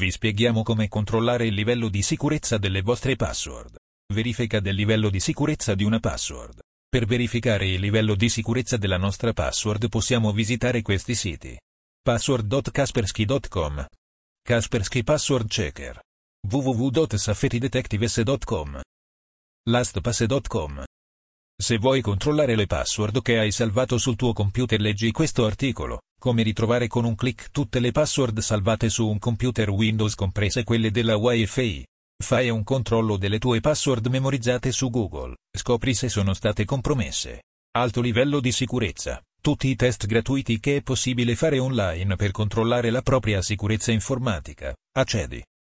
Vi spieghiamo come controllare il livello di sicurezza delle vostre password. Verifica del livello di sicurezza di una password. Per verificare il livello di sicurezza della nostra password possiamo visitare questi siti. Password.kaspersky.com Kaspersky Password Checker www.safetydetectives.com LastPass.com Se vuoi controllare le password che hai salvato sul tuo computer leggi questo articolo, come ritrovare con un clic tutte le password salvate su un computer Windows comprese quelle della Wi-Fi. Fai un controllo delle tue password memorizzate su Google, scopri se sono state compromesse. Alto livello di sicurezza, tutti i test gratuiti che è possibile fare online per controllare la propria sicurezza informatica. Accedi